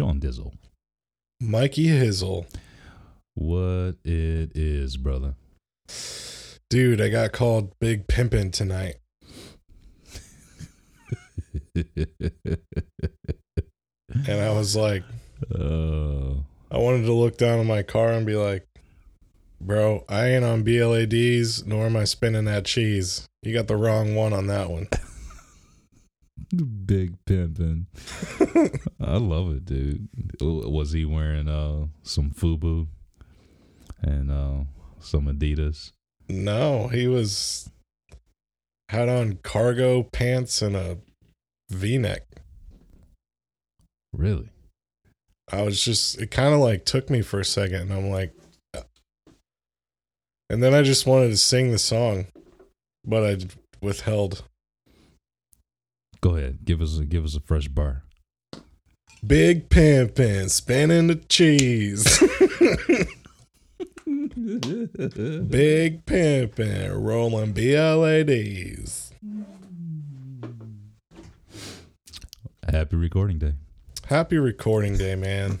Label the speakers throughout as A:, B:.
A: Sean Dizzle.
B: Mikey Hizzle.
A: What it is, brother.
B: Dude, I got called Big Pimpin' tonight. And I was like,
A: Oh,
B: I wanted to look down on my car and be like, bro, I ain't on BLADs, nor am I spinning that cheese. You got the wrong one on that one.
A: big pimpin'. I love it, dude. Was he wearing uh some FUBU and uh some Adidas?
B: No, he was had on cargo pants and a V-neck.
A: Really?
B: I was just it kind of like took me for a second and I'm like and then I just wanted to sing the song, but I withheld.
A: Go ahead, give us a give us a fresh bar.
B: Big Pan pimpin', spinning the cheese. Big pimpin', rolling BLADs.
A: Happy recording day.
B: Happy recording day, man.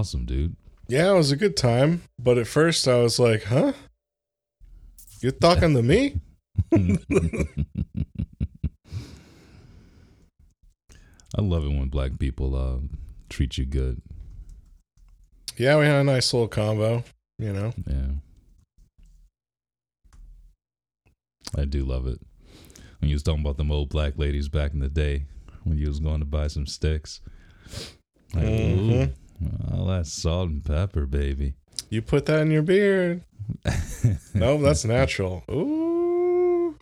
A: Awesome, dude.
B: Yeah, it was a good time, but at first I was like, huh? You're talking to me?
A: I love it when black people uh treat you good.
B: Yeah, we had a nice little combo, you know.
A: Yeah. I do love it. When you was talking about them old black ladies back in the day when you was going to buy some sticks. Like,
B: Mhm.
A: All that salt and pepper, baby.
B: You put that in your beard. No, that's natural. Ooh.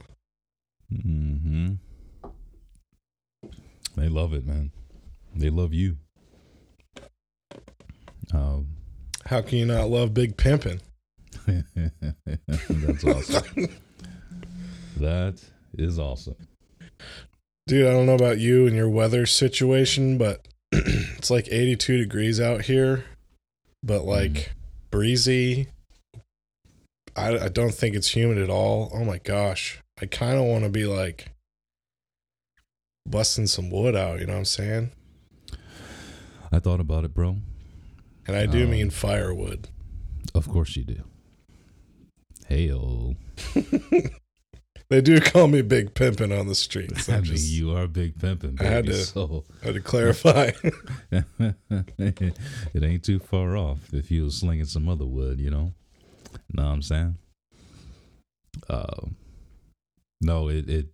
A: hmm They love it, man. They love you. Um,
B: How can you not love Big Pimpin'?
A: that's awesome. that is awesome.
B: Dude, I don't know about you and your weather situation, but it's like 82 degrees out here, but mm. like breezy. I, I don't think it's humid at all. Oh my gosh. I kind of want to be like busting some wood out, you know what I'm saying?
A: I thought about it, bro.
B: And I do
A: Oh.
B: mean um, firewood.
A: Of course you do. Hey, oh.
B: They do call me Big Pimpin' on the streets.
A: I
B: I
A: mean,
B: just
A: you are big pimping,
B: I had to,
A: So
B: had to clarify.
A: it ain't too far off if you was slinging some other wood, you know. Know what I'm saying? Uh, no, it it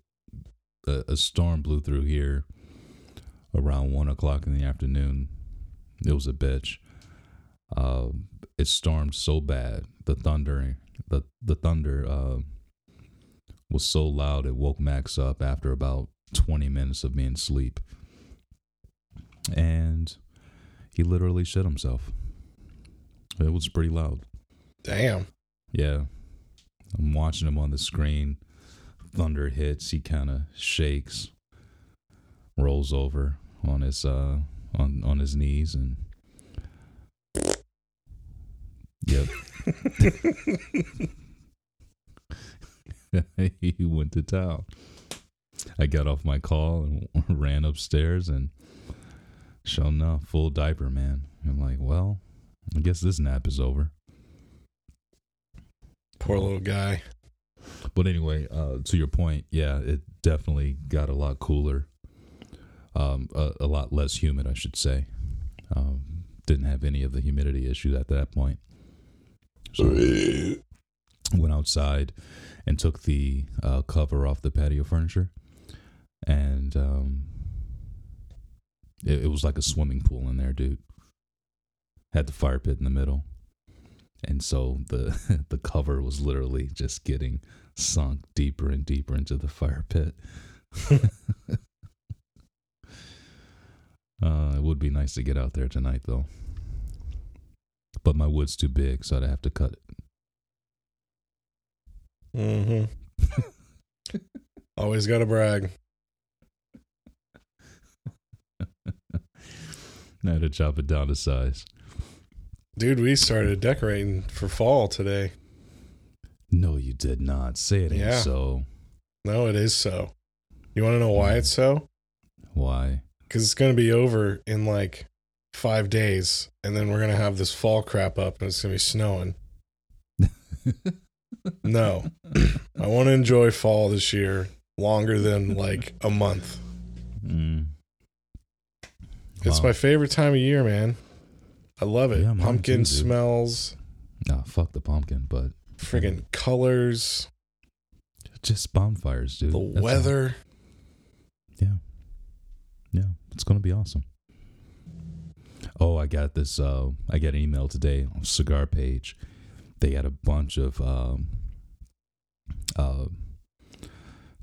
A: a, a storm blew through here around one o'clock in the afternoon. It was a bitch. Uh, it stormed so bad. The thunder, the the thunder, uh, was so loud it woke Max up after about twenty minutes of being asleep and he literally shit himself. It was pretty loud.
B: Damn.
A: Yeah. I'm watching him on the screen. Thunder hits, he kind of shakes, rolls over on his uh on on his knees and Yep. he went to town. I got off my call and ran upstairs and sure enough, full diaper, man. I'm like, well, I guess this nap is over.
B: Poor little guy.
A: But anyway, uh, to your point, yeah, it definitely got a lot cooler, um, a, a lot less humid, I should say. Um, didn't have any of the humidity issues at that point. So, went outside and took the uh, cover off the patio furniture, and um, it, it was like a swimming pool in there, dude. Had the fire pit in the middle, and so the the cover was literally just getting sunk deeper and deeper into the fire pit. uh, it would be nice to get out there tonight, though. But my wood's too big, so I'd have to cut it.
B: Mm-hmm. Always got to brag.
A: Had to chop it down to size.
B: Dude, we started decorating for fall today.
A: No, you did not. Say it ain't
B: Yeah.
A: so.
B: No, it is so. You want to know why it's so?
A: Why?
B: Because it's going to be over in like five days. And then we're going to have this fall crap up and it's going to be snowing. No. I want to enjoy fall this year longer than like a month.
A: Mm.
B: It's
A: Wow.
B: my favorite time of year, man. I love it.
A: Yeah,
B: Pumpkin
A: too,
B: smells,
A: Nah, fuck the pumpkin, but
B: friggin' colors,
A: just bonfires, dude.
B: the
A: That's all.
B: weather.
A: Yeah. Yeah. It's gonna be awesome. Oh, I got this uh I got an email today on cigar page. They had a bunch of um uh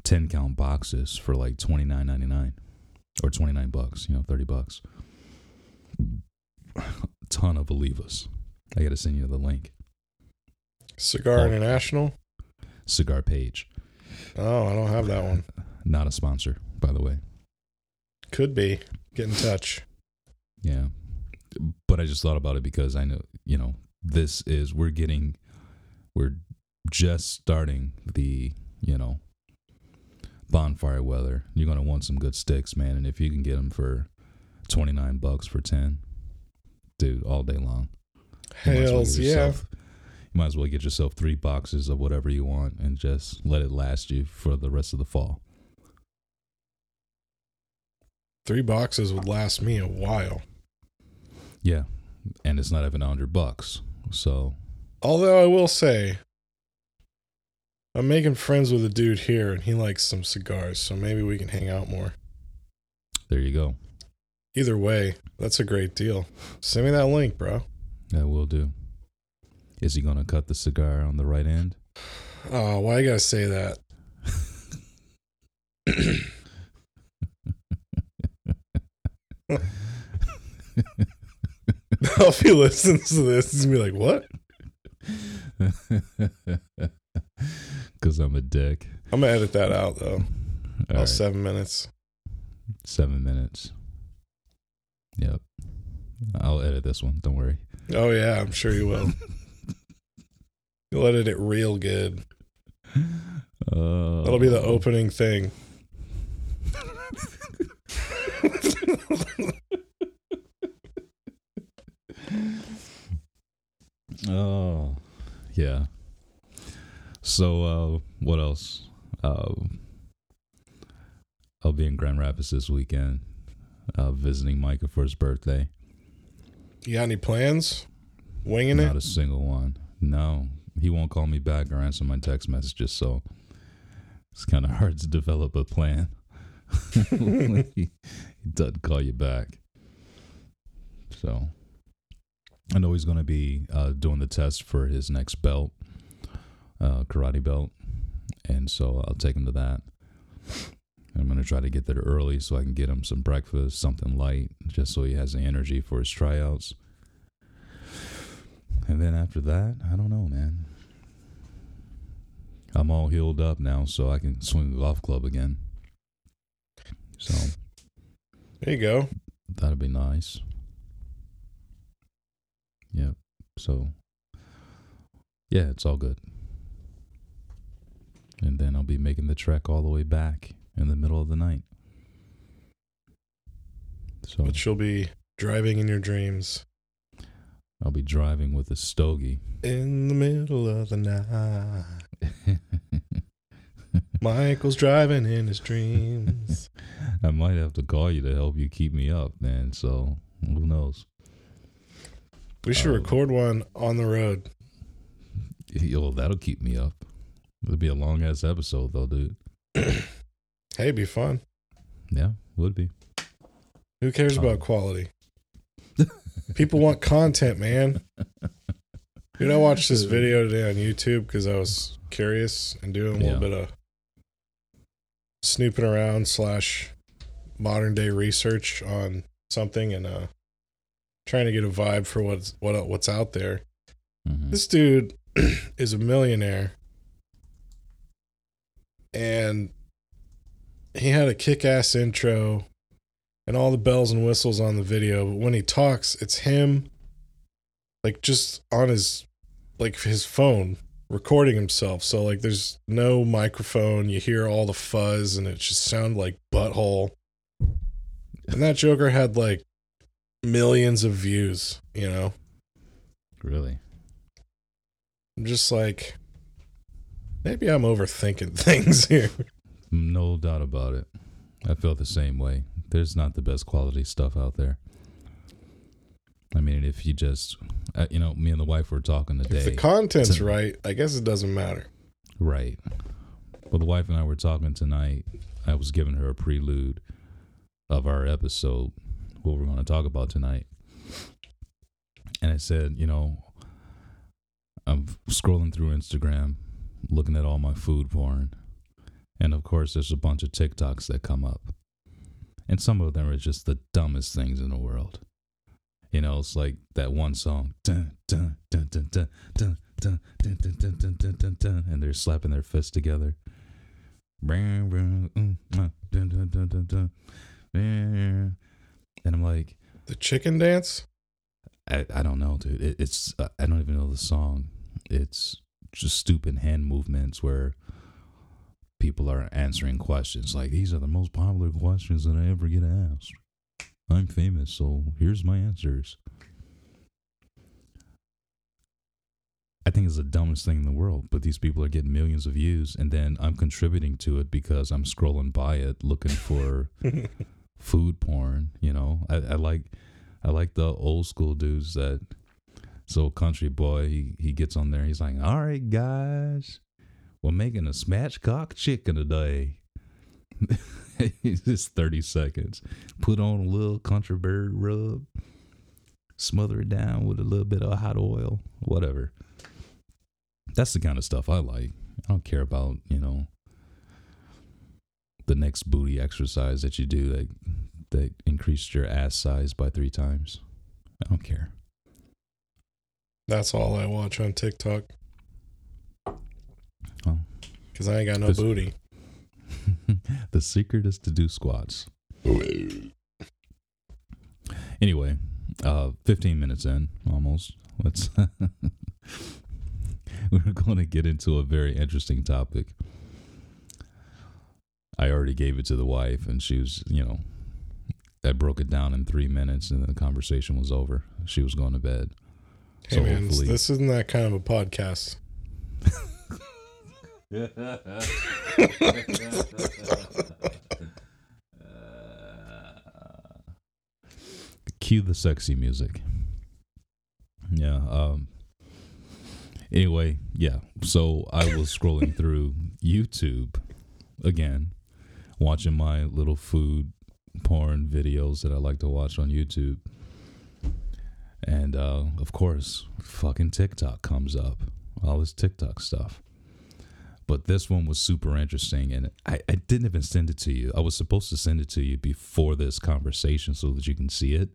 A: ten count boxes for like twenty nine ninety nine. Or twenty nine bucks, you know, thirty bucks. ton of Olivas. I gotta send you the link.
B: Cigar
A: Oh.
B: International.
A: Cigar page.
B: Oh, I don't have that one.
A: Not a sponsor, by the way.
B: Could be. Get in touch.
A: Yeah. But I just thought about it because I know, you know, this is, we're getting, we're just starting the, you know, bonfire weather. You're going to want some good sticks, man. And if you can get them for 29 bucks for 10, dude, all day long. You might well
B: Hells yeah.
A: You might as well get yourself three boxes of whatever you want and just let it last you for the rest of the fall.
B: Three boxes would last me a while.
A: Yeah. And it's not even a hundred bucks. So
B: Although I will say, I'm making friends with a dude here and he likes some cigars, so maybe we can hang out more.
A: there you go.
B: Either way, that's a great deal. Send me that link, bro.
A: I will do. Is he gonna cut the cigar on the right end?
B: Oh, why you gotta say that? if he listens to this, he's gonna be like, "What?"
A: Because I'm a dick.
B: I'm gonna edit that out though.
A: All
B: All
A: right,
B: seven minutes.
A: seven minutes. Yep. I'll edit this one. Don't worry.
B: Oh yeah, I'm sure you will. You'll edit it real good.
A: Uh,
B: That'll be the opening thing.
A: Oh, yeah. So, uh, what else? Uh, I'll be in Grand Rapids this weekend, uh, visiting Micah for his birthday.
B: You got any plans? Winging
A: Not
B: it?
A: Not a single one. No, he won't call me back or answer my text messages, so it's kind of hard to develop a plan. he, he doesn't call you back. So I know he's going to be uh, doing the test for his next belt, uh, karate belt, and so I'll take him to that. I'm going to try to get there early so I can get him some breakfast, something light, just so he has the energy for his tryouts. And then after that, I don't know, man. I'm all healed up now, so I can swing a golf club again. So
B: There you go.
A: that'd be nice. Yep. So yeah, it's all good. And then I'll be making the trek all the way back in the middle of the night. So
B: But she'll be driving in your dreams.
A: I'll be driving with a stogie.
B: In the middle of the night. Michael's driving in his dreams.
A: I might have to call you to help you keep me up, man. So who knows?
B: We should
A: Um,
B: record one on the road.
A: Yo, that'll keep me up. It'll be a long ass episode though, dude.
B: Hey, be fun.
A: Yeah, would be.
B: Who cares
A: Oh.
B: about quality? People want content, man. Dude, I watched this video today on YouTube because I was curious and doing a little
A: Yeah.
B: bit of snooping around slash modern day research on something and uh trying to get a vibe for what's what what's out there.
A: Mhm.
B: This dude is a millionaire and he had a kick ass intro and all the bells and whistles on the video, but when he talks, it's him like just on his like his phone recording himself. So like there's no microphone, you hear all the fuzz and it just sound like butthole. And that Joker had like millions of views, you know.
A: Really?
B: I'm just like maybe I'm overthinking things here.
A: No doubt about it. I feel the same way. There's not the best quality stuff out there. I mean, if you just, uh, you know, me and the wife were talking
B: If
A: today.
B: the content's
A: a-
B: right, I guess it doesn't matter.
A: Right. Well, the wife and I were talking tonight. I was giving her a prelude of our episode, what we're going to talk about tonight. And I said, you know, I'm scrolling through Instagram, looking at all my food porn. And of course, there's a bunch of TikToks that come up. And some of them are just the dumbest things in the world. You know, it's like that one song, dun, dun, dun, dun, dun, dun, dun, dun, dun, dun, dun, dun, and they're slapping their fists together. Brum, And I'm like,
B: The chicken dance?
A: I, I don't know, dude. It, it's uh, I don't even know the song. It's just stupid hand movements where people are answering questions like these are the most popular questions that I ever get asked. I'm famous, so here's my answers. I think it's the dumbest thing in the world, but these people are getting millions of views, and then I'm contributing to it because I'm scrolling by it looking for food porn. You know, I, I like I like the old school dudes that. So country boy, he he gets on there. He's like, "All right, guys, we're making a spatchcock chicken today." it's just thirty seconds. Put on a little country bird rub. Smother it down with a little bit of hot oil, whatever. That's the kind of stuff I like. I don't care about you know the next booty exercise that you do that that increased your ass size by three times. I don't care.
B: That's all I watch on TikTok.
A: Oh.
B: Because I ain't got no
A: This-
B: booty.
A: the secret is to do squats. Anyway, uh, 15 minutes in almost. Let's. We're going to get into a very interesting topic. I already gave it to the wife, and she was, you know, I broke it down in three minutes, and the conversation was over. She was going to bed.
B: Hey
A: So
B: man,
A: hopefully-
B: this isn't that kind of a podcast.
A: Cue the sexy music. Yeah. Um. Anyway, yeah. So I was scrolling through YouTube again, watching my little food porn videos that I like to watch on YouTube. And uh, of course, fucking TikTok comes up. All this TikTok stuff. But this one was super interesting, and I, I didn't even send it to you. I was supposed to send it to you before this conversation so that you can see it.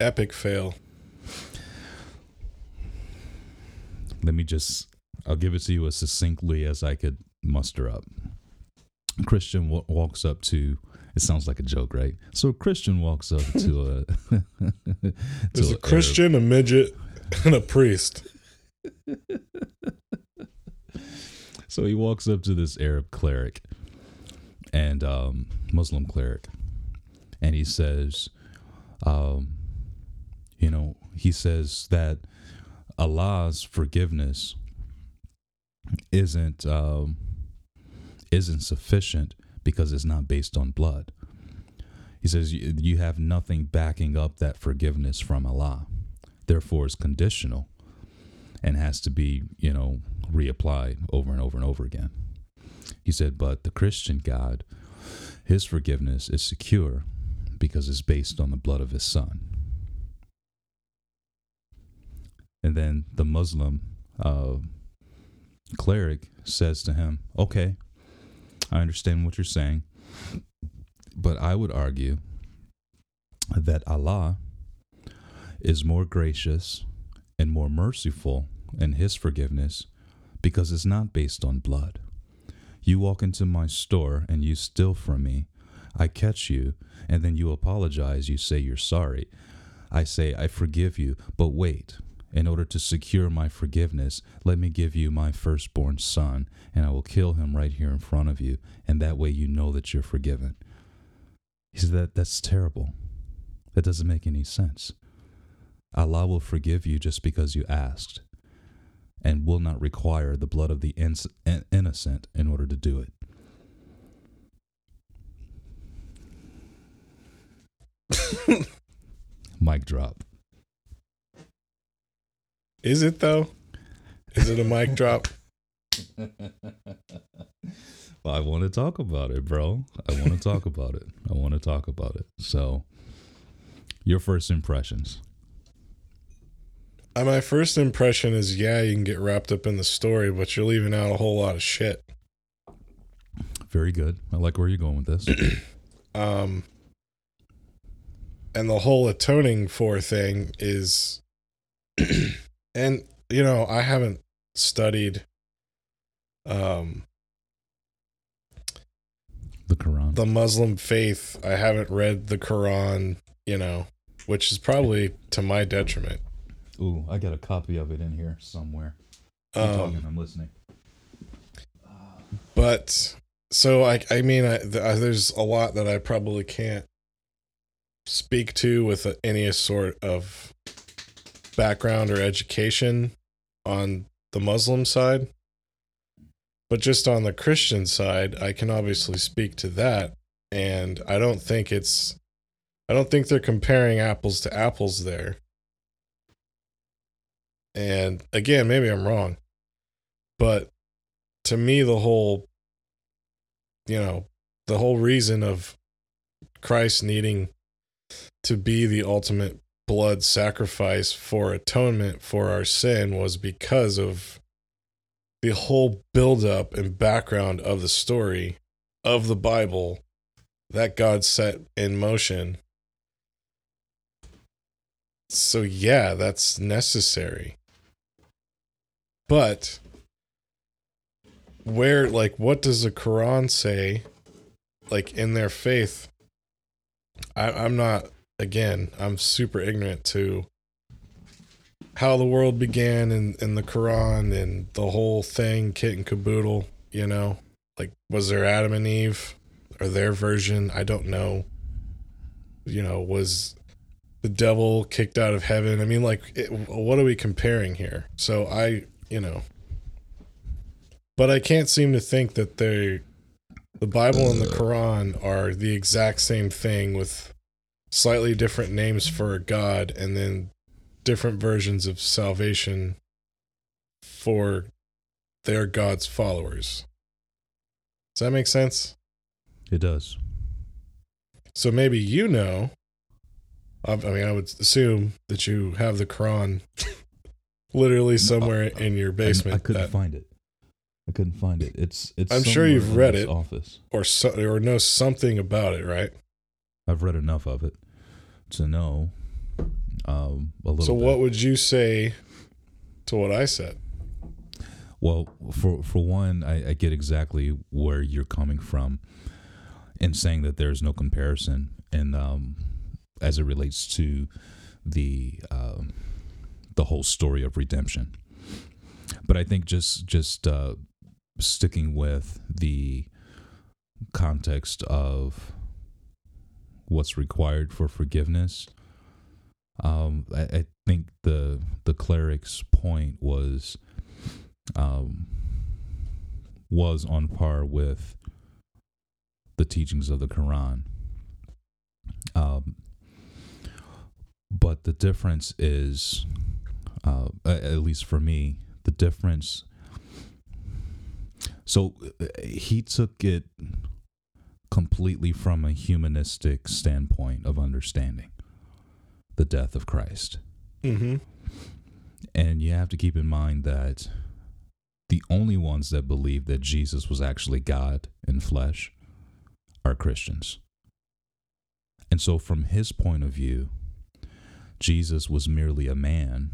B: Epic fail.
A: Let me just, I'll give it to you as succinctly as I could muster up. Christian w- walks up to, it sounds like a joke, right? So a Christian walks up to a, to
B: There's a
A: Arab-
B: Christian, a midget, and a priest.
A: So he walks up to this Arab cleric and um, Muslim cleric, and he says, um, you know, he says that Allah's forgiveness isn't um, isn't sufficient because it's not based on blood. He says you, have nothing backing up that forgiveness from Allah, therefore it's conditional and has to be, you know, reapplied over and over and over again. He said, But the Christian God, his forgiveness is secure because it's based on the blood of his son. And then the Muslim uh, cleric says to him, Okay, I understand what you're saying, but I would argue that Allah is more gracious and more merciful in his forgiveness because it's not based on blood. You walk into my store and you steal from me. I catch you, and then you apologize. You say you're sorry. I say, I forgive you, but wait. In order to secure my forgiveness, let me give you my firstborn son, and I will kill him right here in front of you, and that way you know that you're forgiven. He said that that's terrible. That doesn't make any sense. Allah will forgive you just because you asked and will not require the blood of the innocent in order to do it. Mic drop.
B: Is it though? Is it a mic drop?
A: well, I want to talk about it, bro. I want to talk about it. I want to talk about it. So, your first impressions.
B: Uh, my first impression is yeah, you can get wrapped up in the story, but you're leaving out a whole lot of shit.
A: Very good. I like where you're going with this.
B: um, and the whole atoning for thing is, and you know, I haven't studied, um,
A: the Quran,
B: the Muslim faith. I haven't read the Quran, you know, which is probably to my detriment.
A: Ooh, I got a copy of it in here somewhere. I'm um, talking. I'm listening.
B: But so I, I mean, I, there's a lot that I probably can't speak to with any sort of background or education on the Muslim side. But just on the Christian side, I can obviously speak to that. And I don't think it's, I don't think they're comparing apples to apples there. And again, maybe I'm wrong, but to me, the whole, you know, the whole reason of Christ needing to be the ultimate blood sacrifice for atonement for our sin was because of the whole buildup and background of the story of the Bible that God set in motion. So, yeah, that's necessary. But where like what does the Quran say like in their faith? I, I'm not again, I'm super ignorant to how the world began in, in the Quran and the whole thing, kit and caboodle, you know? Like was there Adam and Eve or their version? I don't know. You know, was the devil kicked out of heaven? I mean, like, it, what are we comparing here? So I you know. But I can't seem to think that they the Bible and the Quran are the exact same thing with slightly different names for a God and then different versions of salvation for their God's followers. Does that make sense?
A: It does.
B: So maybe you know. I mean, I would assume that you have the Quran literally somewhere in your basement.
A: I, I couldn't that, find it. I couldn't find it. It's it's.
B: I'm sure you've read it, office or so, or know something about it, right?
A: I've read enough of it to know um, a little.
B: So,
A: bit.
B: what would you say to what I said?
A: Well, for for one, I, I get exactly where you're coming from in saying that there's no comparison, and um, as it relates to the. Um, the whole story of redemption. But I think just just uh, sticking with the context of what's required for forgiveness, um, I, I, think the the cleric's point was um, was on par with the teachings of the Quran. Um, but the difference is uh, at least for me, the difference So uh, he took it completely from a humanistic standpoint of understanding the death of Christ.
B: Mm-hmm.
A: And you have to keep in mind that the only ones that believe that Jesus was actually God in flesh are Christians. And so, from his point of view, Jesus was merely a man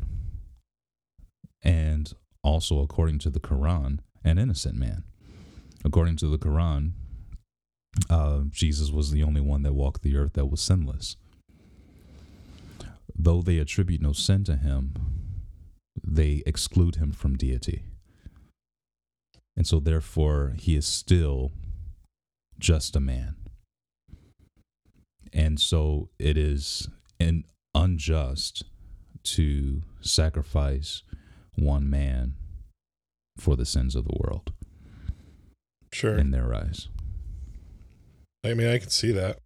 A: and also, according to the Quran, an innocent man. According to the Quran, uh, Jesus was the only one that walked the earth that was sinless. Though they attribute no sin to him, they exclude him from deity. And so, therefore, he is still just a man. And so, it is an unjust to sacrifice one man for the sins of the world
B: Sure.
A: in their eyes.
B: I mean, I can see that.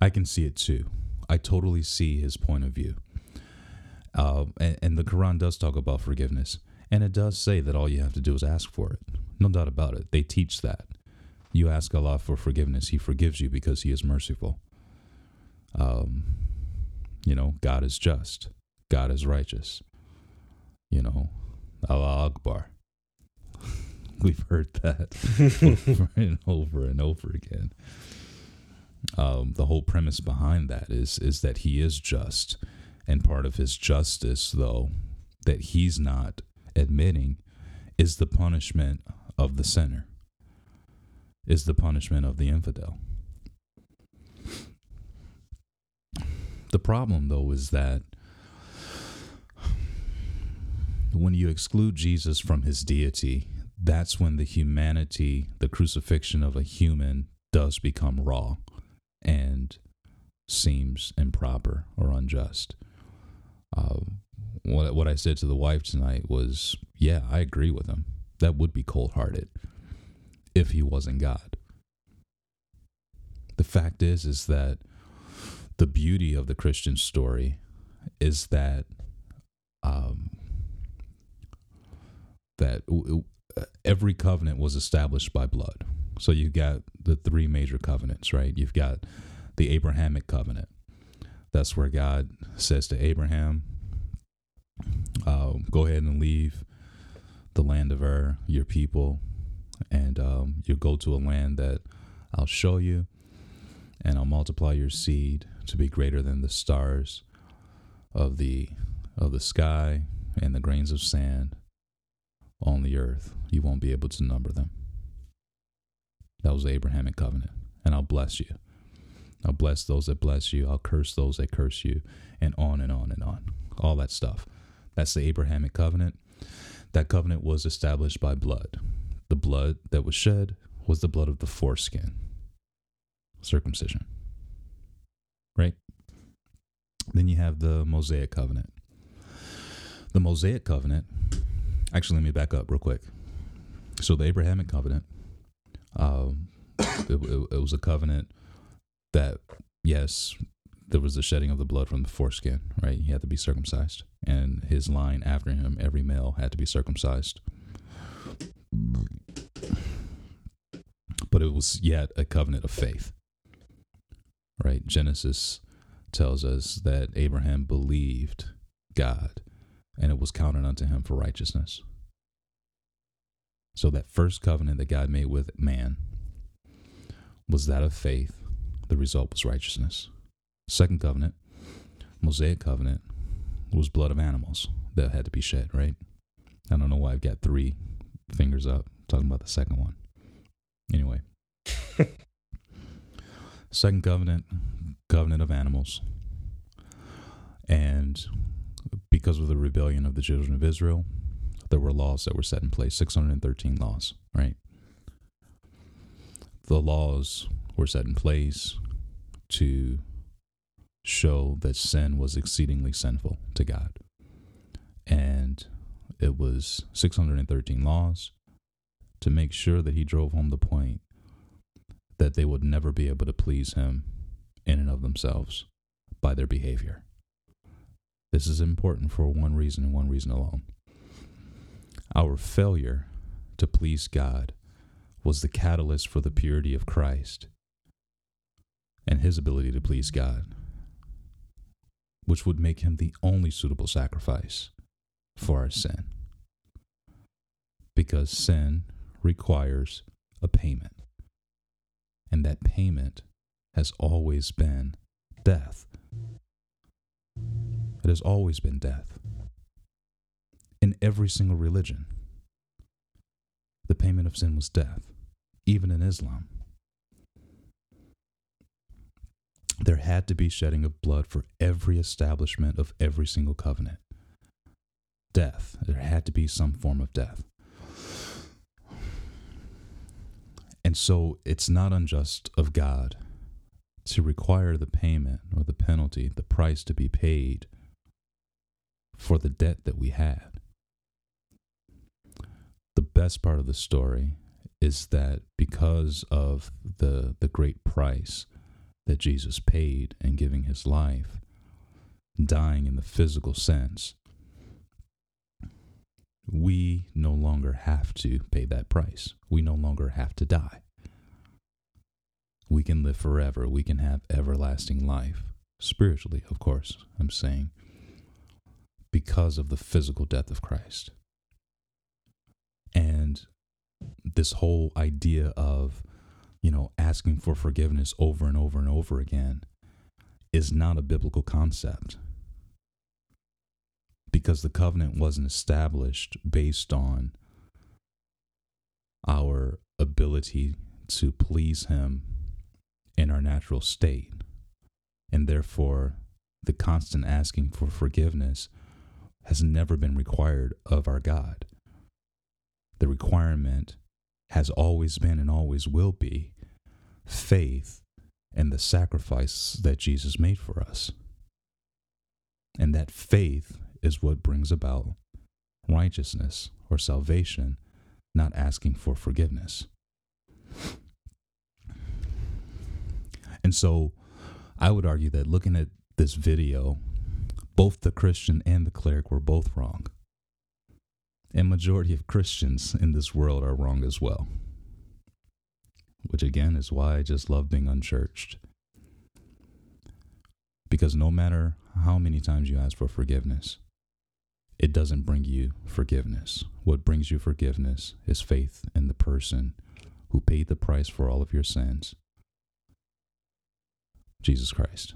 A: I can see it too. I totally see his point of view. Uh, and, and the Quran does talk about forgiveness. And it does say that all you have to do is ask for it. No doubt about it. They teach that. You ask Allah for forgiveness, He forgives you because He is merciful. Um, you know, God is just, God is righteous. You know, Allah Akbar. We've heard that over and over and over again. Um, the whole premise behind that is is that he is just, and part of his justice, though, that he's not admitting, is the punishment of the sinner, is the punishment of the infidel. The problem, though, is that when you exclude Jesus from his deity, that's when the humanity, the crucifixion of a human, does become raw and seems improper or unjust. Uh, what what I said to the wife tonight was, yeah, I agree with him. That would be cold hearted if he wasn't God. The fact is, is that the beauty of the Christian story is that um, that every covenant was established by blood. So you've got the three major covenants, right? You've got the Abrahamic covenant. That's where God says to Abraham, uh, "Go ahead and leave the land of Ur, your people, and um, you go to a land that I'll show you, and I'll multiply your seed to be greater than the stars of the of the sky and the grains of sand on the earth. You won't be able to number them." That was the Abrahamic covenant. And I'll bless you. I'll bless those that bless you. I'll curse those that curse you. And on and on and on. All that stuff. That's the Abrahamic covenant. That covenant was established by blood. The blood that was shed was the blood of the foreskin, circumcision. Right? Then you have the Mosaic covenant. The Mosaic covenant, actually, let me back up real quick. So the Abrahamic covenant um, it, it, it was a covenant that, yes, there was the shedding of the blood from the foreskin, right? He had to be circumcised. And his line after him, every male had to be circumcised. But it was yet a covenant of faith, right? Genesis tells us that Abraham believed God and it was counted unto him for righteousness. So that first covenant that God made with man was that of faith. The result was righteousness. Second covenant, Mosaic covenant, was blood of animals that had to be shed, right? I don't know why I've got three fingers up talking about the second one. Anyway. Second covenant, covenant of animals. And because of the rebellion of the children of Israel, there were laws that were set in place 613 laws, right? The laws were set in place to show that sin was exceedingly sinful to God. And it was 613 laws to make sure that he drove home the point that they would never be able to please him in and of themselves by their behavior. This is important for one reason and one reason alone. Our failure to please God was the catalyst for the purity of Christ and his ability to please God, which would make him the only suitable sacrifice for our sin. Because sin requires a payment, and that payment has always been death. It has always been death. In every single religion, the payment of sin was death, even in Islam. There had to be shedding of blood for every establishment of every single covenant. Death. There had to be some form of death. And so it's not unjust of God to require the payment or the penalty, the price to be paid for the debt that we had. The best part of the story is that because of the the great price that Jesus paid in giving his life, dying in the physical sense, we no longer have to pay that price. We no longer have to die. We can live forever. We can have everlasting life. Spiritually, of course, I'm saying, because of the physical death of Christ. And this whole idea of, you know, asking for forgiveness over and over and over again is not a biblical concept because the covenant wasn't established based on our ability to please him in our natural state. And therefore, the constant asking for forgiveness has never been required of our God. The requirement has always been and always will be faith and the sacrifice that Jesus made for us. And that faith is what brings about righteousness or salvation, not asking for forgiveness. And so I would argue that looking at this video, both the Christian and the cleric were both wrong. And majority of Christians in this world are wrong as well. Which again is why I just love being unchurched. Because no matter how many times you ask for forgiveness, it doesn't bring you forgiveness. What brings you forgiveness is faith in the person who paid the price for all of your sins Jesus Christ.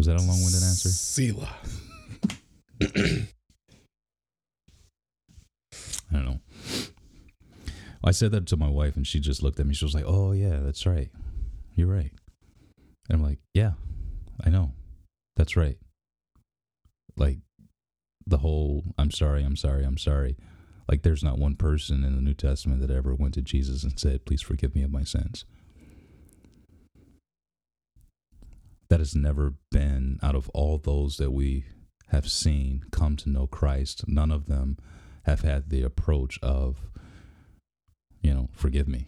A: Was that a long winded answer?
B: Selah.
A: I don't know. I said that to my wife and she just looked at me. She was like, Oh, yeah, that's right. You're right. And I'm like, Yeah, I know. That's right. Like the whole I'm sorry, I'm sorry, I'm sorry. Like there's not one person in the New Testament that ever went to Jesus and said, Please forgive me of my sins. That has never been out of all those that we have seen come to know Christ, none of them have had the approach of, you know, forgive me.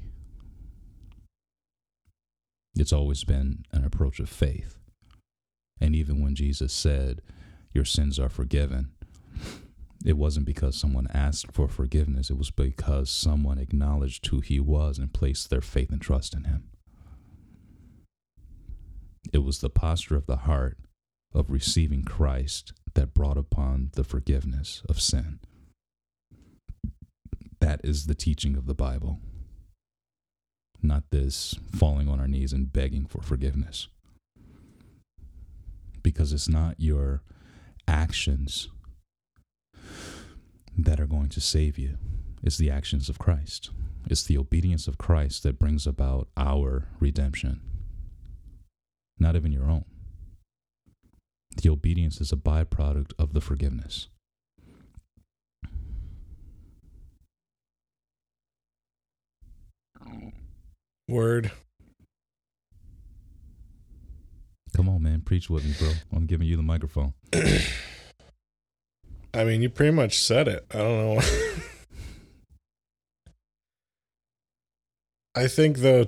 A: It's always been an approach of faith. And even when Jesus said, Your sins are forgiven, it wasn't because someone asked for forgiveness, it was because someone acknowledged who he was and placed their faith and trust in him. It was the posture of the heart of receiving Christ that brought upon the forgiveness of sin. That is the teaching of the Bible, not this falling on our knees and begging for forgiveness. Because it's not your actions that are going to save you, it's the actions of Christ. It's the obedience of Christ that brings about our redemption, not even your own. The obedience is a byproduct of the forgiveness.
B: Word.
A: Come on, man, preach with me, bro. I'm giving you the microphone.
B: I mean, you pretty much said it. I don't know. I think though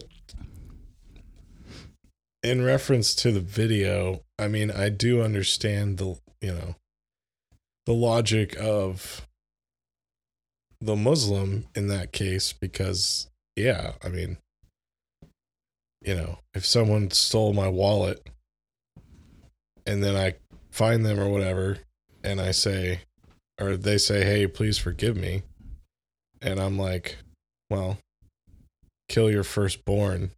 B: in reference to the video, I mean, I do understand the, you know, the logic of the Muslim in that case because yeah, I mean you know, if someone stole my wallet and then I find them or whatever and I say or they say, "Hey, please forgive me." And I'm like, "Well, kill your firstborn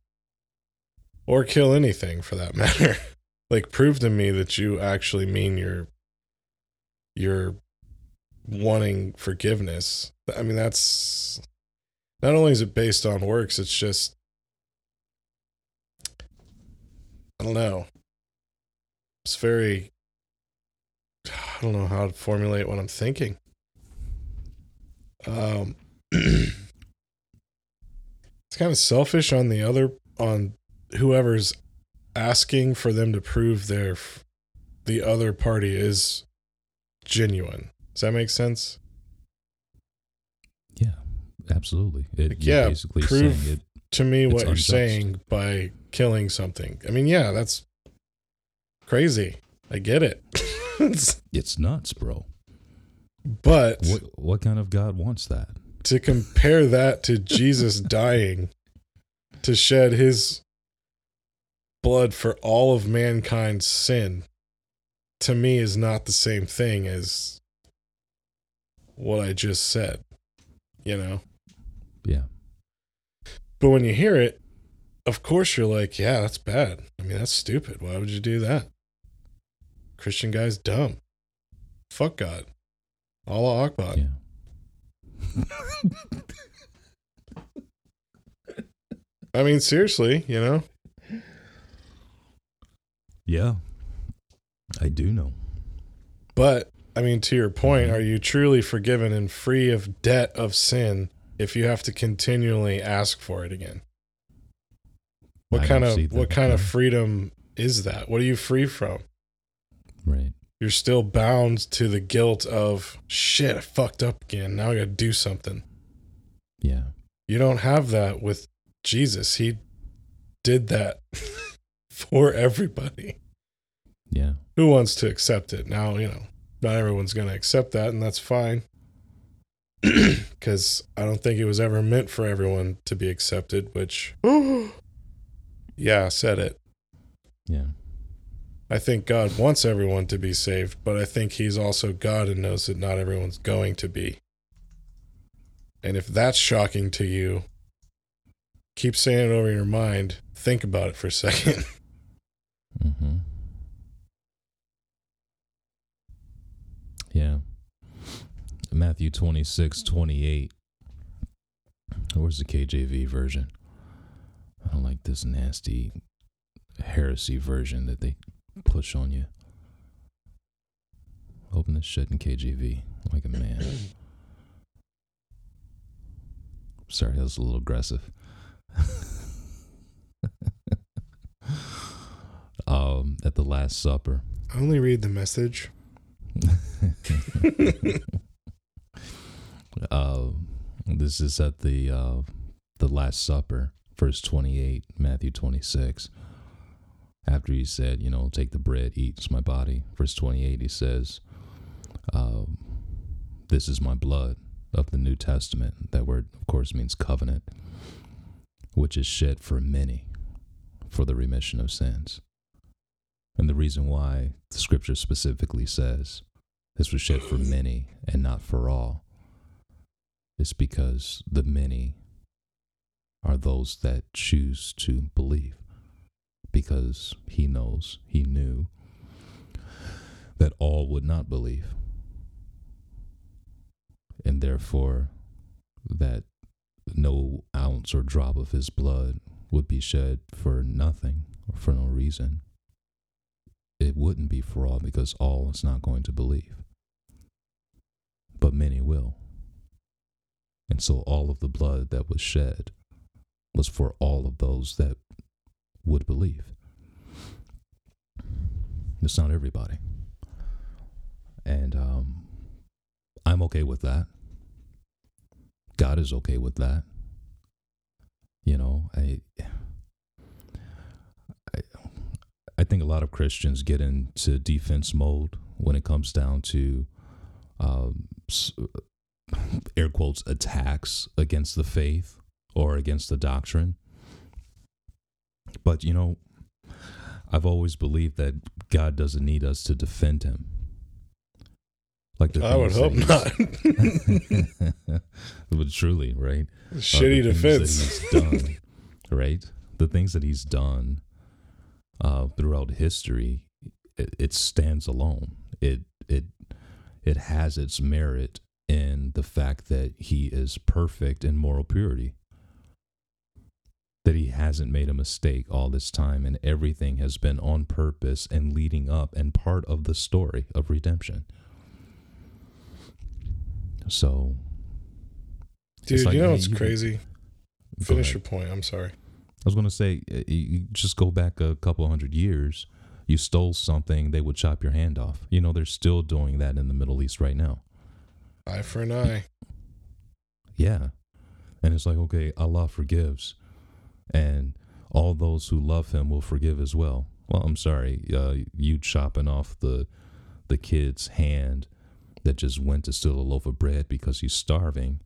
B: or kill anything for that matter." like prove to me that you actually mean you're you're wanting forgiveness. I mean, that's not only is it based on works, it's just I don't know. It's very I don't know how to formulate what I'm thinking. Um it's kind of selfish on the other on whoever's asking for them to prove their the other party is genuine. Does that make sense?
A: Yeah, absolutely. It,
B: Like, yeah,
A: basically
B: prove-
A: saying it.
B: To me, what you're
A: unjust.
B: saying by killing something. I mean, yeah, that's crazy. I get it. It's-
A: It's nuts, bro.
B: but
A: What what kind of God wants that?
B: to compare that to Jesus dying to shed his blood for all of mankind's sin to me is not the same thing as what I just said. You know?
A: Yeah,
B: But when you hear it, of course you're like, yeah, that's bad. I mean, that's stupid. Why would you do that? Christian guy's dumb. Fuck God. Allah Akbar.
A: yeah.
B: I mean, seriously, you know?
A: Yeah, I do know.
B: But I mean, to your point, mm-hmm. are you truly forgiven and free of debt of sin if you have to continually ask for it again? What
A: I
B: kind of what kind of freedom is that? What are you free from?
A: Right.
B: You're still bound to the guilt of shit. I fucked up again. Now I got to do something.
A: Yeah.
B: You don't have that with Jesus. He did that for everybody.
A: Yeah.
B: who wants to accept it now you know not everyone's going to accept that and that's fine because i don't think it was ever meant for everyone to be accepted which yeah I said it
A: Yeah.
B: i think god wants everyone to be saved but i think he's also god and knows that not everyone's going to be and if that's shocking to you keep saying it over your mind think about it for a second
A: Mm-hmm. Yeah. Matthew 26, 28. Where's the KJV version? I don't like this nasty heresy version that they push on you. Open this shit in KJV like a man. Sorry, that was a little aggressive. um, at the Last Supper.
B: I only read the message
A: uh, this is at the uh, the Last Supper, verse twenty eight, Matthew twenty six. After he said, you know, take the bread, eat, it's my body. Verse twenty eight, he says, um, "This is my blood of the New Testament." That word, of course, means covenant, which is shed for many for the remission of sins. And the reason why the scripture specifically says this was shed for many and not for all is because the many are those that choose to believe. Because he knows, he knew that all would not believe. And therefore, that no ounce or drop of his blood would be shed for nothing or for no reason. It wouldn't be for all because all is not going to believe. But many will. And so all of the blood that was shed was for all of those that would believe. It's not everybody. And um, I'm okay with that. God is okay with that. You know, I, I think a lot of Christians get into defense mode when it comes down to um, air quotes attacks against the faith or against the doctrine. But you know, I've always believed that God doesn't need us to defend Him.
B: Like the I would hope not.
A: but truly, right?
B: Shitty defense.
A: done, right? The things that He's done uh, throughout history, it, it stands alone. It it it has its merit in the fact that He is perfect in moral purity that he hasn't made a mistake all this time and everything has been on purpose and leading up and part of the story of redemption. So,
B: dude, like, you know what's crazy? Finish your point. I'm sorry. I
A: was going to say, you just go back a couple hundred years. You stole something, they would chop your hand off. You know, they're still doing that in the Middle East right now.
B: Eye for an eye.
A: Yeah. And it's like, okay, Allah forgives and all those who love him will forgive as well. Well, I'm sorry, uh, you chopping off the the kid's hand that just went to steal a loaf of bread because he's starving.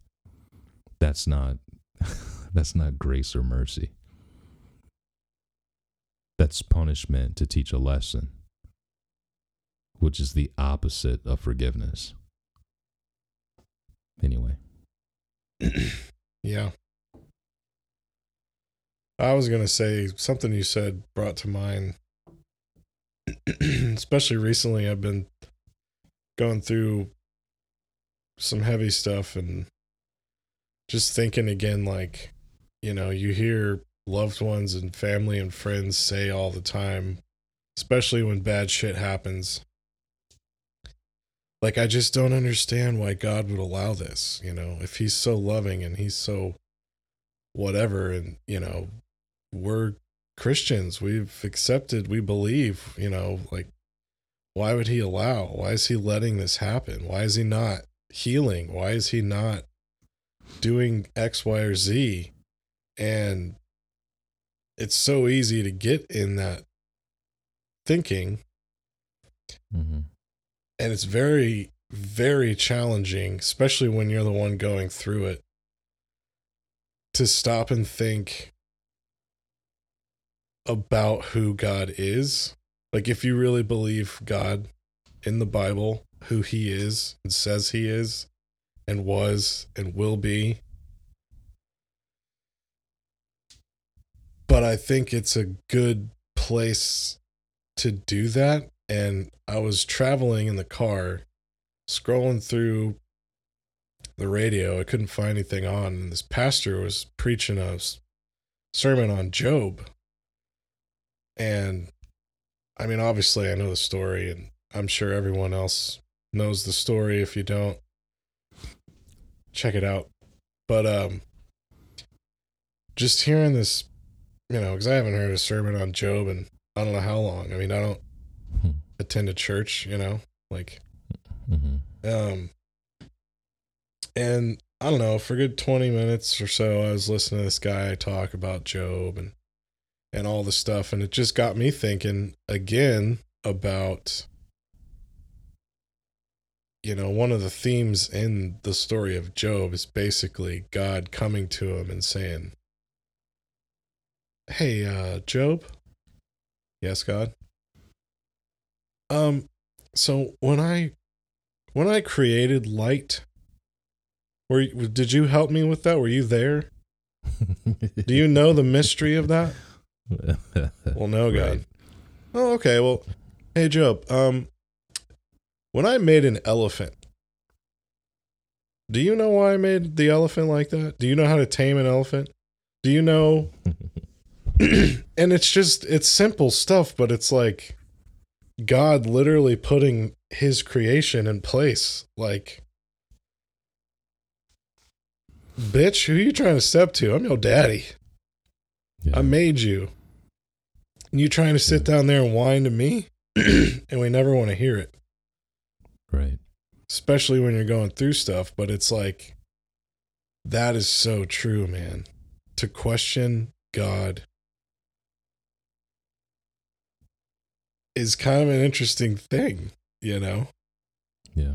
A: That's not that's not grace or mercy. That's punishment to teach a lesson, which is the opposite of forgiveness. Anyway.
B: yeah. I was going to say something you said brought to mind, especially recently. I've been going through some heavy stuff and just thinking again, like, you know, you hear loved ones and family and friends say all the time, especially when bad shit happens. Like, I just don't understand why God would allow this, you know, if He's so loving and He's so whatever, and, you know, we're Christians. We've accepted, we believe, you know, like why would he allow? Why is he letting this happen? Why is he not healing? Why is he not doing X, Y, or Z? And it's so easy to get in that thinking. Mm-hmm. And it's very, very challenging, especially when you're the one going through it, to stop and think about who God is. Like, if you really believe God in the Bible, who he is and says he is and was and will be. But I think it's a good place to do that. And I was traveling in the car, scrolling through the radio. I couldn't find anything on. And this pastor was preaching a sermon on Job. And I mean, obviously, I know the story, and I'm sure everyone else knows the story. If you don't, check it out. But um, just hearing this, you know, because I haven't heard a sermon on Job and I don't know how long. I mean, I don't hmm. attend a church, you know, like, mm-hmm. um, and I don't know, for good 20 minutes or so, I was listening to this guy talk about Job and and all the stuff. And it just got me thinking again about, you know, one of the themes in the story of Job is basically God coming to him and saying, Hey, uh, Job. Yes, God. Um, so when I when I created light, were did you help me with that? Were you there? Do you know the mystery of that? well, no, God. Right. Oh, okay. Well, hey, Job. Um, when I made an elephant, do you know why I made the elephant like that? Do you know how to tame an elephant? Do you know? and it's just it's simple stuff, but it's like God literally putting His creation in place. Like, bitch, who are you trying to step to? I'm your daddy. Yeah. I made you. And You trying to sit down there and whine to me, and we never want to hear it.
A: Right.
B: Especially when you're going through stuff, but it's like that is so true, man. To question God is kind of an interesting thing, you know?
A: Yeah.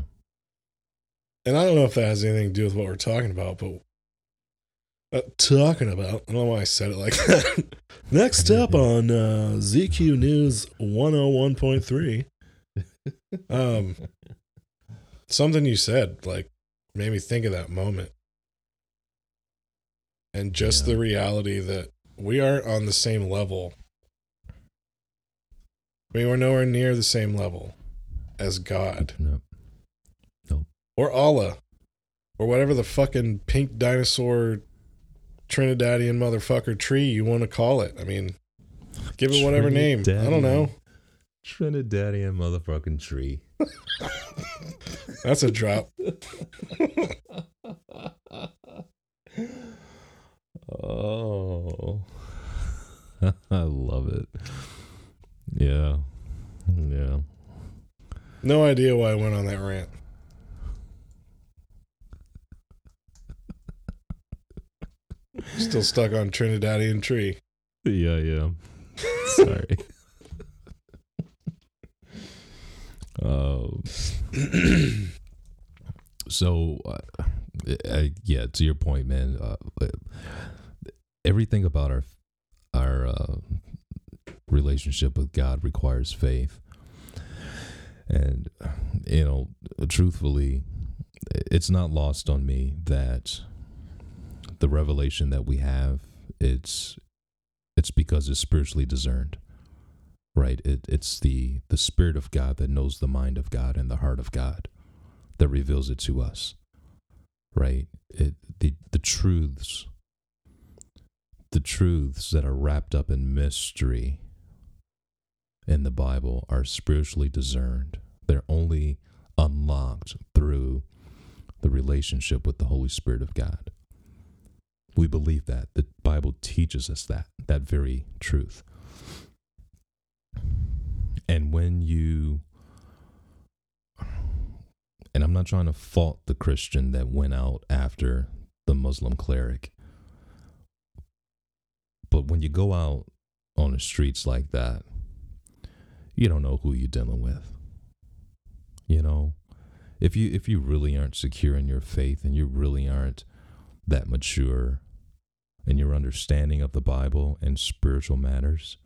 B: and I don't know if that has anything to do with what we're talking about, but uh, talking about. I don't know why I said it like that. Next up on uh, ZQ News 101.3. Um, something you said like made me think of that moment. And just
A: Yeah.
B: the reality that we aren't on the same level. We were nowhere near the same level as God
A: No. Nope.
B: Or Allah or whatever the fucking pink dinosaur Trinidadian motherfucker tree you want to call it. I mean, give it whatever name. I don't know.
A: Trinidadian motherfucking tree.
B: That's a drop.
A: oh. I love it. Yeah. Yeah.
B: No idea why I went on that rant. Still stuck on Trinidadian tree.
A: Yeah, yeah. Sorry. um, so, uh, uh, yeah, to your point, man. Uh, everything about our our uh, relationship with God requires faith, and you know, truthfully, it's not lost on me that the revelation that we have it's it's because it's spiritually discerned right? It, it's the the spirit of god that knows the mind of god and the heart of god that reveals it to us right? It the the truths the truths that are wrapped up in mystery in the bible are spiritually discerned they're only unlocked through the relationship with the holy spirit of god we believe that. The Bible teaches us that, that very truth. And when you, and I'm not trying to fault the Christian that went out after the Muslim cleric, but when you go out on the streets like that, you don't know who you're dealing with. You know, if you if you really aren't secure in your faith and you really aren't that mature in your understanding of the Bible and spiritual matters,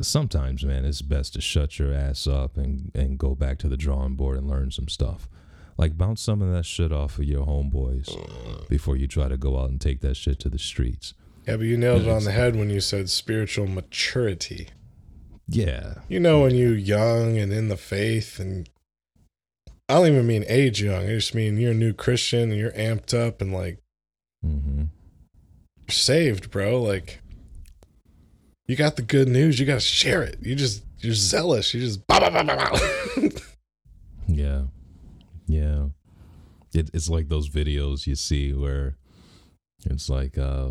A: sometimes, man, it's best to shut your ass up and, and go back to the drawing board and learn some stuff. Like bounce some of that shit off of your homeboys before you try to go out and take that shit to the streets.
B: Yeah, but you nailed it on the head when you said spiritual maturity.
A: Yeah.
B: You know, when you're young and in the faith, and I don't even mean age young. I just mean you're a new Christian and you're amped up and like
A: Mm-hmm.
B: you're saved, bro. Like you got the good news. You got to share it. You just you're zealous. You just bah, bah, bah, bah, bah.
A: Yeah. Yeah. It, it's like those videos you see where it's like uh,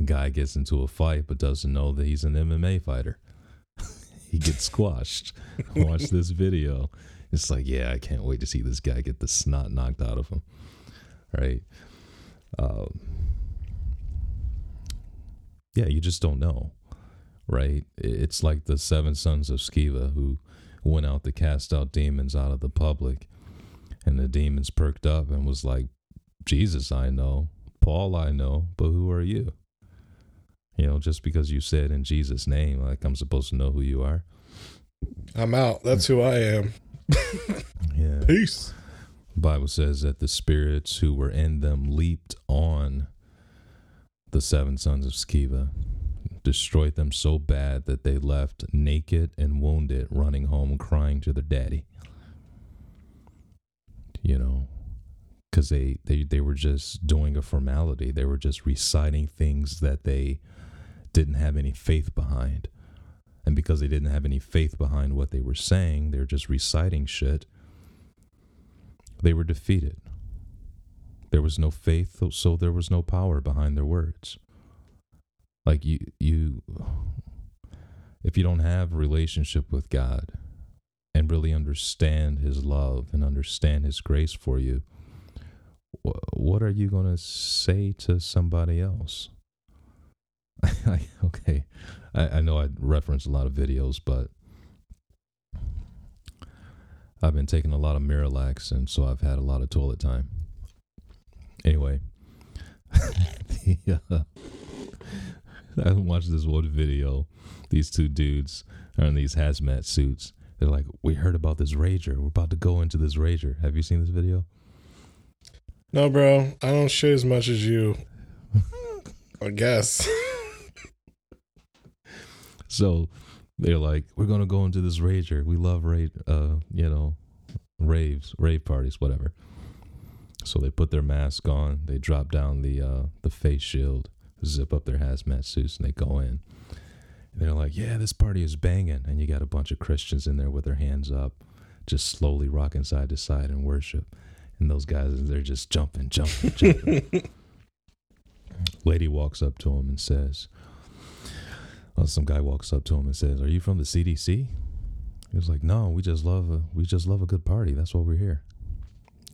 A: a guy gets into a fight but doesn't know that he's an MMA fighter. He gets squashed. Watch this video. It's like, yeah, I can't wait to see this guy get the snot knocked out of him. Right? Um, yeah, you just don't know. Right? It's like the seven sons of Sceva who went out to cast out demons out of the public. And the demons perked up and was like, Jesus, I know. Paul, I know. But who are you? You know, just because you said in Jesus' name, like I'm supposed to know who you are.
B: I'm out. That's who I am.
A: Yeah.
B: Peace.
A: Bible says that the spirits who were in them leaped on the seven sons of Sceva, destroyed them so bad that they left naked and wounded, running home crying to their daddy. You know, because they, they, they were just doing a formality. They were just reciting things that they didn't have any faith behind. And because they didn't have any faith behind what they were saying, they're just reciting shit they were defeated. There was no faith, so there was no power behind their words. Like you, you, if you don't have a relationship with God and really understand His love and understand His grace for you, what are you going to say to somebody else? okay, I, I know I reference a lot of videos, but I've been taking a lot of Miralax, and so I've had a lot of toilet time. Anyway, the, uh, I watched this one video. These two dudes are in these hazmat suits. They're like, "We heard about this rager. We're about to go into this rager." Have you seen this video?
B: No, bro, I don't shit as much as you. I guess.
A: So they're like, "We're gonna go into this rager. We love rave, uh, you know, raves, rave parties, whatever." So they put their mask on. They drop down the uh, the face shield, zip up their hazmat suits, and they go in. And they're like, "Yeah, this party is banging," and you got a bunch of Christians in there with their hands up, just slowly rocking side to side in worship. And those guys, they're just jumping, jumping, jumping. Lady walks up to him and says, some guy walks up to him and says, "Are you from the CDC?" He was like, "No, we just love a we just love a good party. That's why we're here."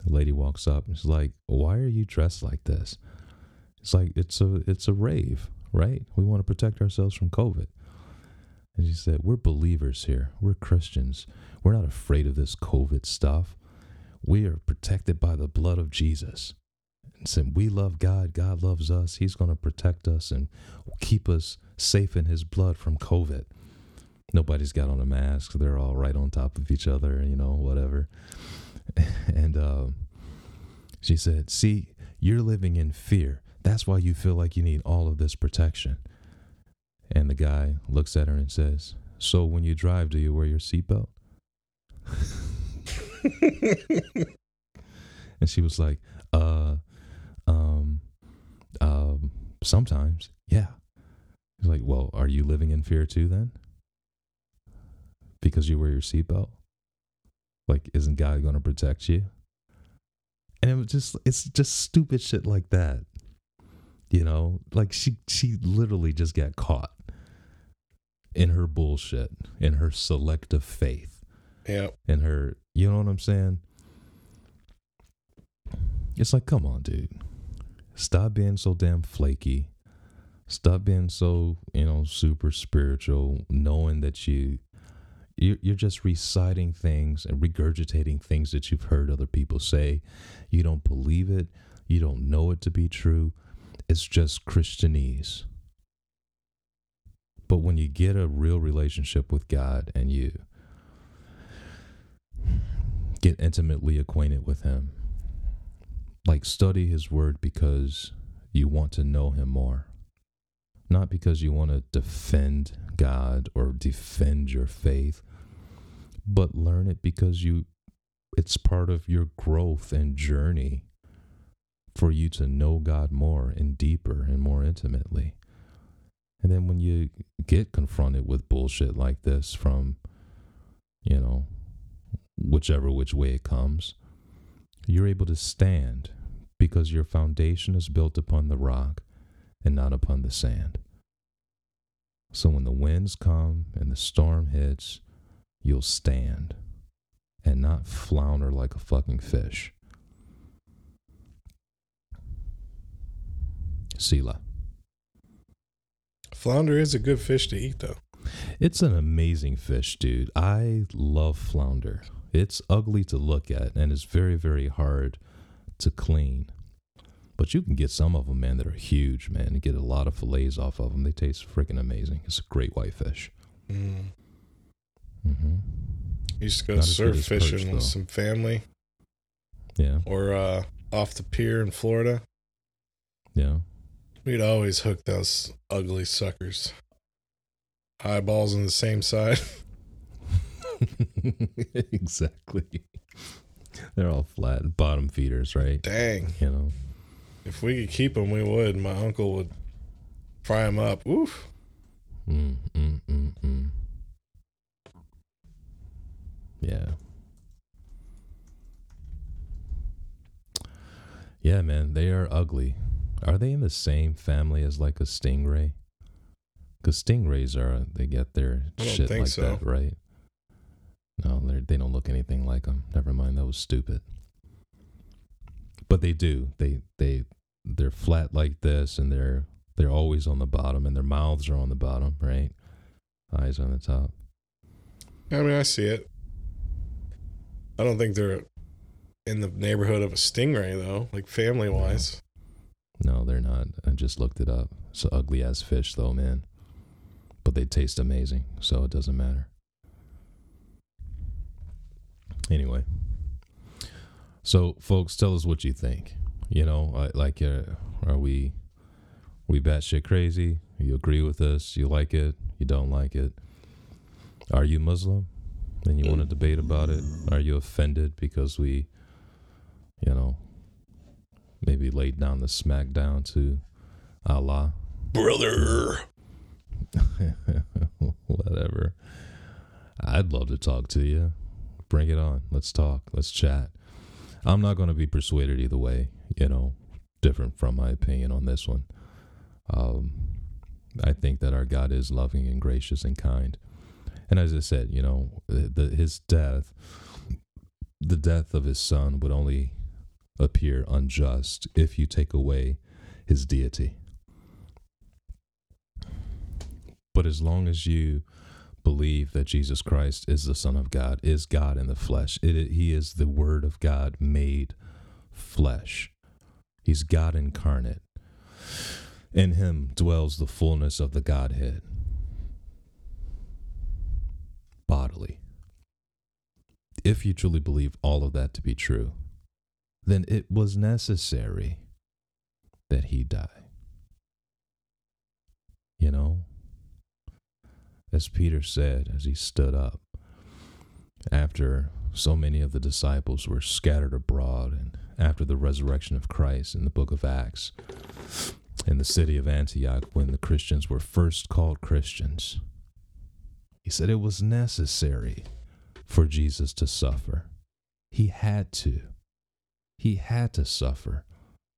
A: The lady walks up and she's like, "Why are you dressed like this?" It's like it's a it's a rave, right? We want to protect ourselves from COVID. And she said, "We're believers here. We're Christians. We're not afraid of this COVID stuff. We are protected by the blood of Jesus." And said, "We love God. God loves us. He's going to protect us and keep us safe in His blood from COVID." Nobody's got on a mask. They're all right on top of each other, you know, whatever. And um, she said, See, you're living in fear. That's why you feel like you need all of this protection. And the guy looks at her and says, So when you drive, do you wear your seatbelt? and she was like, Uh, um, um, sometimes, yeah. He's like, Well, are you living in fear too then? Because you wear your seatbelt? Like, isn't God going to protect you? And it was just, it's just stupid shit like that. You know, like she, she literally just got caught in her bullshit, in her selective faith,
B: Yep.
A: in her, you know what I'm saying? It's like, come on, dude. Stop being so damn flaky. Stop being so, you know, super spiritual, knowing that you you- you're just reciting things and regurgitating things that you've heard other people say. You don't believe it. You don't know it to be true. It's just Christianese. But when you get a real relationship with God and you get intimately acquainted with Him, like study His Word because you want to know Him more, not because you want to defend God or defend your faith, but learn it because you it's part of your growth and journey for you to know God more and deeper and more intimately. And then when you get confronted with bullshit like this from, you know, whichever which way it comes, you're able to stand because your foundation is built upon the rock and not upon the sand. So when the winds come and the storm hits, you'll stand and not flounder like a fucking fish. Sela.
B: Flounder is a good fish to eat, though.
A: It's an amazing fish, dude. I love flounder. It's ugly to look at and it's very, very hard to clean. But you can get some of them, man, that are huge, man. You get a lot of fillets off of them. They taste freaking amazing. It's a great white fish.
B: Mm.
A: hmm
B: Used to go
A: Not
B: surf
A: as perch,
B: fishing with some family
A: Yeah,
B: or uh, off the pier in Florida.
A: yeah.
B: We'd always hook those ugly suckers. Eyeballs on the same side.
A: exactly. They're all flat bottom feeders, right?
B: Dang.
A: You know.
B: If we could keep them, we would. My uncle would fry them up. Oof.
A: Mm, mm, mm, mm. Yeah. Yeah, man, they are ugly. Are they in the same family as like a stingray? Because stingrays are they get their shit like
B: so.
A: that, right? No, they they don't look anything like them. Never mind, that was stupid. But they do. They they they're flat like this, and they're they're always on the bottom, and their mouths are on the bottom, right? Eyes on the top.
B: I mean, I see it. I don't think they're in the neighborhood of a stingray though, like family wise.
A: No, they're not. I just looked it up. It's an ugly ass fish, though, man. But they taste amazing, so it doesn't matter. Anyway, so folks, tell us what you think. You know, uh, like, uh, are we we batshit crazy? You agree with us? You like it? You don't like it? Are you Muslim? And you want to debate about it? Are you offended because we, you know, maybe laid down the smackdown to Allah?
B: Brother.
A: Whatever. I'd love to talk to you. Bring it on. Let's talk. Let's chat. I'm not going to be persuaded either way, you know, different from my opinion on this one. Um, I think that our God is loving and gracious and kind. And as I said, you know, the, his death, the death of his son would only appear unjust if you take away his deity. But as long as you believe that Jesus Christ is the Son of God, is God in the flesh, it, he is the Word of God made flesh, he's God incarnate. In him dwells the fullness of the Godhead bodily. If you truly believe all of that to be true, then it was necessary that he die. You know, as Peter said as he stood up, after so many of the disciples were scattered abroad, and after the resurrection of Christ in the book of Acts, in the city of Antioch, when the Christians were first called Christians, he said it was necessary for Jesus to suffer. He had to. He had to suffer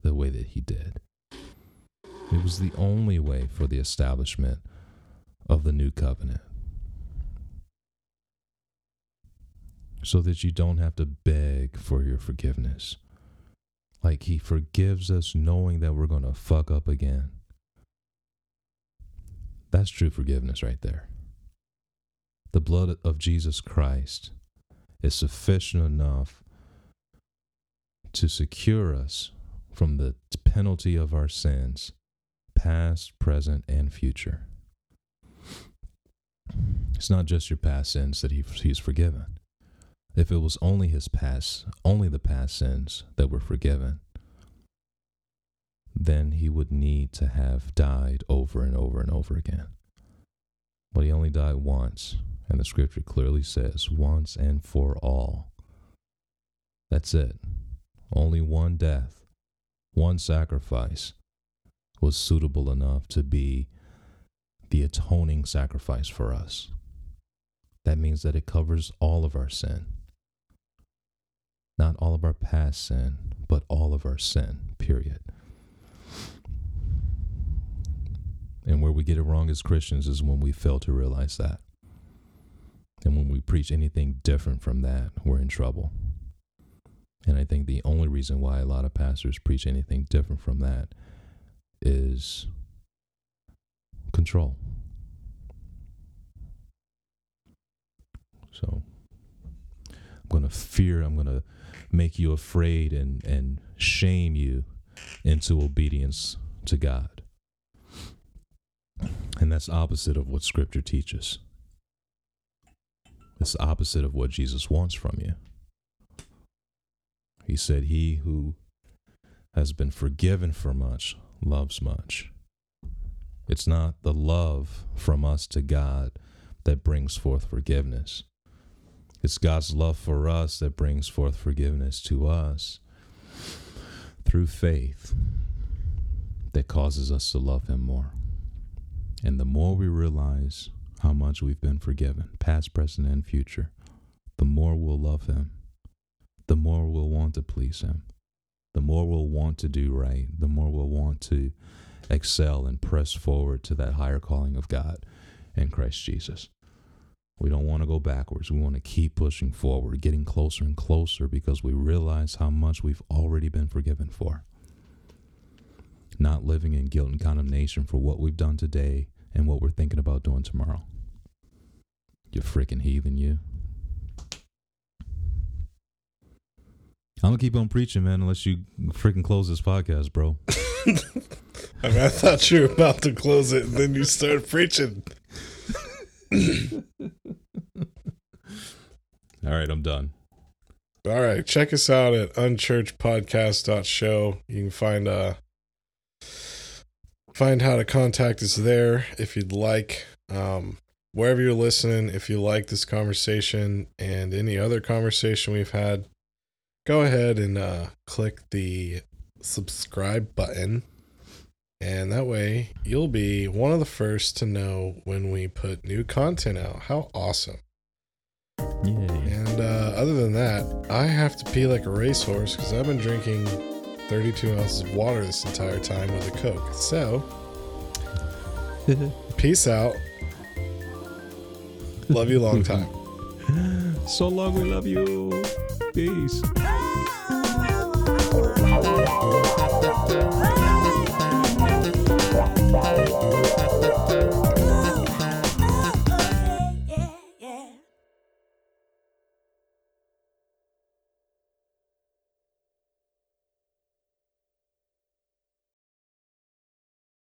A: the way that he did. It was the only way for the establishment of the new covenant. So that you don't have to beg for your forgiveness. Like he forgives us knowing that we're going to fuck up again. That's true forgiveness right there. The blood of Jesus Christ is sufficient enough to secure us from the penalty of our sins, past, present, and future. It's not just your past sins that he, he's forgiven. If it was only his past, only the past sins that were forgiven, then he would need to have died over and over and over again. But he only died once, and the scripture clearly says once and for all. That's it. Only one death, one sacrifice was suitable enough to be the atoning sacrifice for us. That means that it covers all of our sin. Not all of our past sin, but all of our sin, period. And where we get it wrong as Christians is when we fail to realize that. And when we preach anything different from that, we're in trouble. And I think the only reason why a lot of pastors preach anything different from that is control. So I'm going to fear, I'm going to make you afraid and, and shame you into obedience to God. And that's opposite of what scripture teaches. It's opposite of what Jesus wants from you. He said, He who has been forgiven for much loves much. It's not the love from us to God that brings forth forgiveness. It's God's love for us that brings forth forgiveness to us through faith that causes us to love Him more. And the more we realize how much we've been forgiven, past, present, and future, the more we'll love Him the more we'll want to please Him. The more we'll want to do right, the more we'll want to excel and press forward to that higher calling of God in Christ Jesus. We don't want to go backwards. We want to keep pushing forward, getting closer and closer because we realize how much we've already been forgiven for. Not living in guilt and condemnation for what we've done today and what we're thinking about doing tomorrow. You freaking heathen, you. I'm gonna keep on preaching, man, unless you freaking close this podcast, bro.
B: I mean, I thought you were about to close it, and then you started preaching.
A: All right, I'm done.
B: All right, check us out at unchurchpodcast.show. You can find uh find how to contact us there if you'd like. Um, wherever you're listening, if you like this conversation and any other conversation we've had, go ahead and uh, click the subscribe button. And that way, you'll be one of the first to know when we put new content out. How awesome!
A: Yay.
B: And uh, other than that, I have to pee like a racehorse because I've been drinking 32 ounces of water this entire time with a Coke. So, peace out. Love you long time.
A: so long, we love you. Peace. Thank you.